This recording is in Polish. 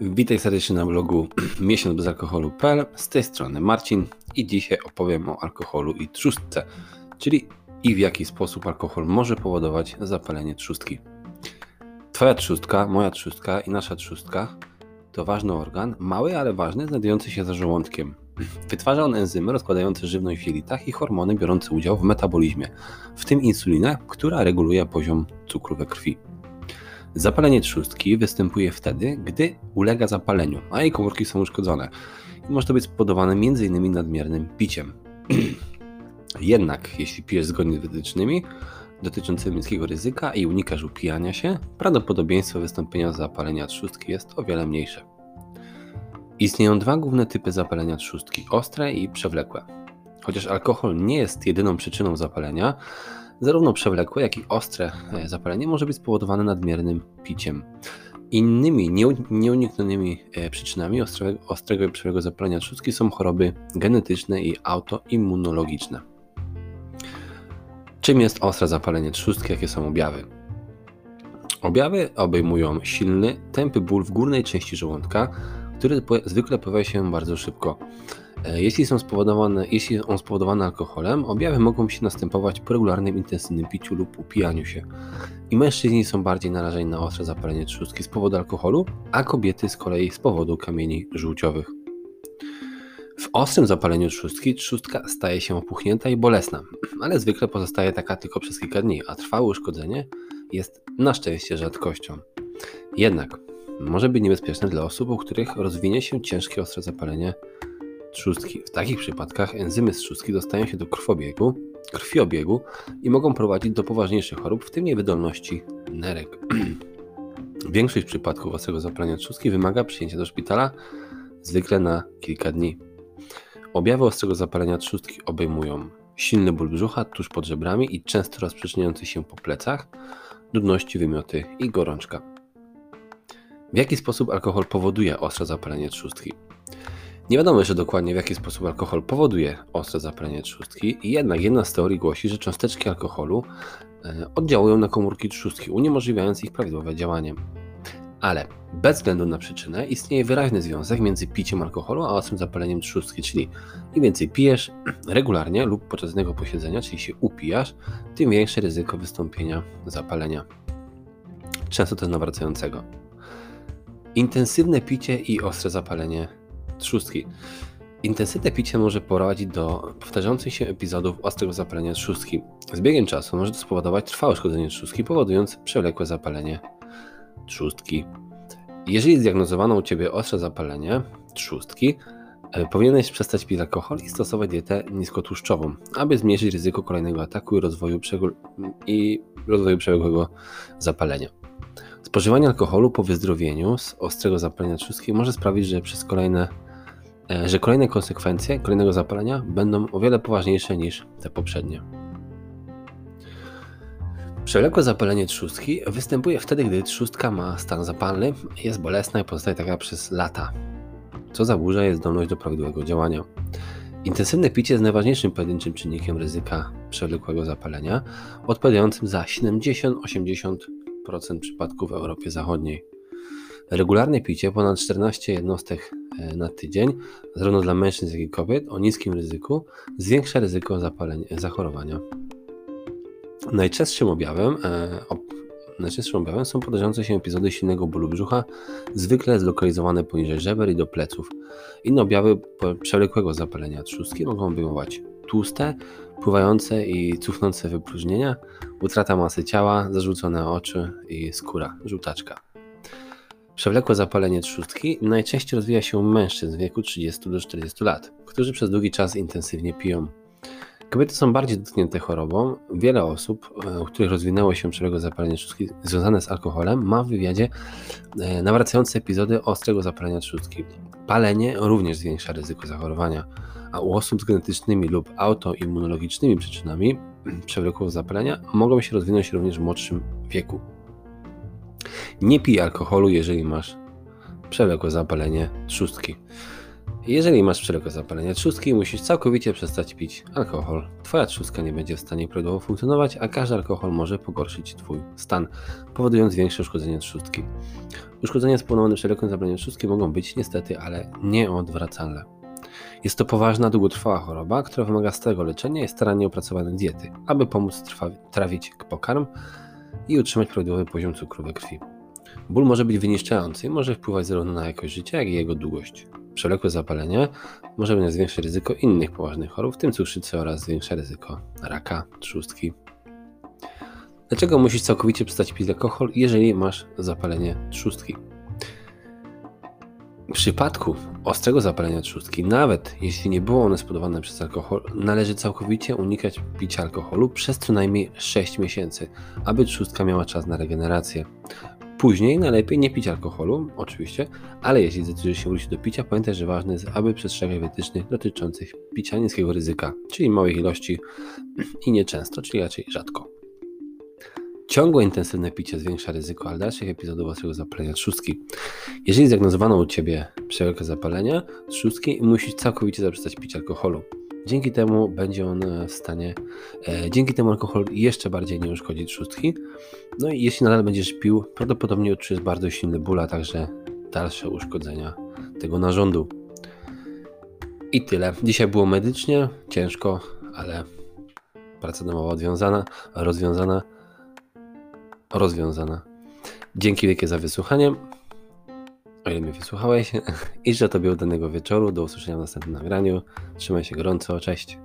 Witaj serdecznie na blogu miesiąc bez alkoholu.pl. Z tej strony Marcin i dzisiaj opowiem o alkoholu i trzustce, czyli i w jaki sposób alkohol może powodować zapalenie trzustki. Twoja trzustka, moja trzustka i nasza trzustka to ważny organ, mały, ale ważny, znajdujący się za żołądkiem. Wytwarza on enzymy rozkładające żywność w jelitach i hormony biorące udział w metabolizmie, w tym insulinę, która reguluje poziom cukru we krwi. Zapalenie trzustki występuje wtedy, gdy ulega zapaleniu, a jej komórki są uszkodzone. I może to być spowodowane m.in. nadmiernym piciem. Jednak, jeśli pijesz zgodnie z wytycznymi dotyczącymi niskiego ryzyka i unikasz upijania się, prawdopodobieństwo wystąpienia zapalenia trzustki jest o wiele mniejsze. Istnieją dwa główne typy zapalenia trzustki: ostre i przewlekłe. Chociaż alkohol nie jest jedyną przyczyną zapalenia, Zarówno przewlekłe, jak i ostre e, zapalenie może być spowodowane nadmiernym piciem. Innymi nieuniknionymi e, przyczynami ostrego, ostrego i przewlekłego zapalenia trzustki są choroby genetyczne i autoimmunologiczne. Czym jest ostre zapalenie trzustki? Jakie są objawy? Objawy obejmują silny, tępy ból w górnej części żołądka, który zwykle pojawia się bardzo szybko. E, jeśli, są spowodowane, jeśli on spowodowany alkoholem, objawy mogą się następować po regularnym intensywnym piciu lub upijaniu się. I mężczyźni są bardziej narażeni na ostre zapalenie trzustki z powodu alkoholu, a kobiety z kolei z powodu kamieni żółciowych. W ostrym zapaleniu trzustki trzustka staje się opuchnięta i bolesna, ale zwykle pozostaje taka tylko przez kilka dni, a trwałe uszkodzenie jest na szczęście rzadkością. Jednak może być niebezpieczne dla osób, u których rozwinie się ciężkie ostre zapalenie trzustki. W takich przypadkach enzymy z trzustki dostają się do krwobiegu, krwiobiegu i mogą prowadzić do poważniejszych chorób, w tym niewydolności nerek. Większość przypadków ostrego zapalenia trzustki wymaga przyjęcia do szpitala, zwykle na kilka dni. Objawy ostrego zapalenia trzustki obejmują silny ból brzucha tuż pod żebrami i często rozprzestrzeniający się po plecach, nudności, wymioty i gorączka. W jaki sposób alkohol powoduje ostre zapalenie trzustki? Nie wiadomo jeszcze dokładnie w jaki sposób alkohol powoduje ostre zapalenie trzustki, jednak jedna z teorii głosi, że cząsteczki alkoholu e, oddziałują na komórki trzustki, uniemożliwiając ich prawidłowe działanie. Ale bez względu na przyczynę istnieje wyraźny związek między piciem alkoholu a ostrym zapaleniem trzustki, czyli im więcej pijesz regularnie lub podczas jednego posiedzenia, czyli się upijasz, tym większe ryzyko wystąpienia zapalenia. Często też nawracającego. Intensywne picie i ostre zapalenie trzustki. Intensywne picie może prowadzić do powtarzających się epizodów ostrego zapalenia trzustki. Z biegiem czasu może to spowodować trwałe szkodzenie trzustki, powodując przewlekłe zapalenie trzustki. Jeżeli zdiagnozowano u Ciebie ostre zapalenie trzustki, e, powinieneś przestać pić alkohol i stosować dietę niskotłuszczową, aby zmniejszyć ryzyko kolejnego ataku i rozwoju, i rozwoju przewlekłego zapalenia. Spożywanie alkoholu po wyzdrowieniu z ostrego zapalenia trzustki może sprawić, że przez kolejne że kolejne konsekwencje kolejnego zapalenia będą o wiele poważniejsze niż te poprzednie. Przewlekłe zapalenie trzustki występuje wtedy, gdy trzustka ma stan zapalny, jest bolesna i pozostaje taka przez lata, co zaburza jej zdolność do prawidłowego działania. Intensywne picie jest najważniejszym pojedynczym czynnikiem ryzyka przewlekłego zapalenia, odpowiadającym za 70-80% przypadków w Europie Zachodniej. Regularne picie, ponad 14 jednostek e, na tydzień, zarówno dla mężczyzn, jak i kobiet, o niskim ryzyku, zwiększa ryzyko zapalenia, zachorowania. Najczęstszym objawem, e, najczęstszym objawem są podejrzewające się epizody silnego bólu brzucha, zwykle zlokalizowane poniżej żeber i do pleców. Inne objawy przewlekłego zapalenia trzustki mogą obejmować tłuste, pływające i cuchnące wypróżnienia, utrata masy ciała, zarzucone oczy i skóra, żółtaczka. Przewlekłe zapalenie trzustki najczęściej rozwija się u mężczyzn w wieku 30 do 40 lat, którzy przez długi czas intensywnie piją. Kobiety są bardziej dotknięte chorobą. Wiele osób, e, u których rozwinęło się przewlekłe zapalenie trzustki związane z alkoholem, ma w wywiadzie e, nawracające epizody ostrego zapalenia trzustki. Palenie również zwiększa ryzyko zachorowania, a u osób z genetycznymi lub autoimmunologicznymi przyczynami przewlekłego zapalenia mogą się rozwinąć również w młodszym wieku. Nie pij alkoholu, jeżeli masz przewlekłe zapalenie trzustki. Jeżeli masz przewlekłe zapalenie trzustki, musisz całkowicie przestać pić alkohol. Twoja trzustka nie będzie w stanie prawidłowo funkcjonować, a każdy alkohol może pogorszyć Twój stan, powodując większe uszkodzenie trzustki. Uszkodzenia spowodowane przewlekłym zapaleniem trzustki mogą być niestety, ale nieodwracalne. Jest to poważna, długotrwała choroba, która wymaga stałego leczenia i starannie opracowanej diety, aby pomóc trawić pokarm i utrzymać prawidłowy poziom cukru we krwi. Ból może być wyniszczający i może wpływać zarówno na jakość życia, jak i jego długość. Przewlekłe zapalenie może mieć zwiększe ryzyko innych poważnych chorób, w tym cukrzycy oraz zwiększa ryzyko raka, trzustki. Dlaczego musisz całkowicie przestać pić alkohol, jeżeli masz zapalenie trzustki? W przypadku ostrego zapalenia trzustki, nawet jeśli nie było one spowodowane przez alkohol, należy całkowicie unikać picia alkoholu przez co najmniej 6 miesięcy, aby trzustka miała czas na regenerację. Później najlepiej nie pić alkoholu, oczywiście, ale jeśli zdecydujesz się wrócić do picia, pamiętaj, że ważne jest, aby przestrzegać wytycznych dotyczących picia niskiego ryzyka, czyli małych ilości i nieczęsto, czyli raczej rzadko. Ciągłe intensywne picie zwiększa ryzyko ale dalszych epizodów ostrego zapalenia trzustki. Jeżeli zdiagnozowano u Ciebie przewlekłe zapalenia trzustki, musisz całkowicie zaprzestać pić alkoholu. Dzięki temu będzie on w stanie, e, dzięki temu alkohol jeszcze bardziej nie uszkodzi trzustki. No i jeśli nadal będziesz pił, prawdopodobnie odczujesz bardzo silny ból, a także dalsze uszkodzenia tego narządu. I tyle. Dzisiaj było medycznie, ciężko, ale praca domowa odwiązana, rozwiązana, rozwiązana. Dzięki wielkie za wysłuchanie. O ile mnie wysłuchałeś i życzę Tobie udanego wieczoru. Do usłyszenia w następnym nagraniu. Trzymaj się gorąco. Cześć.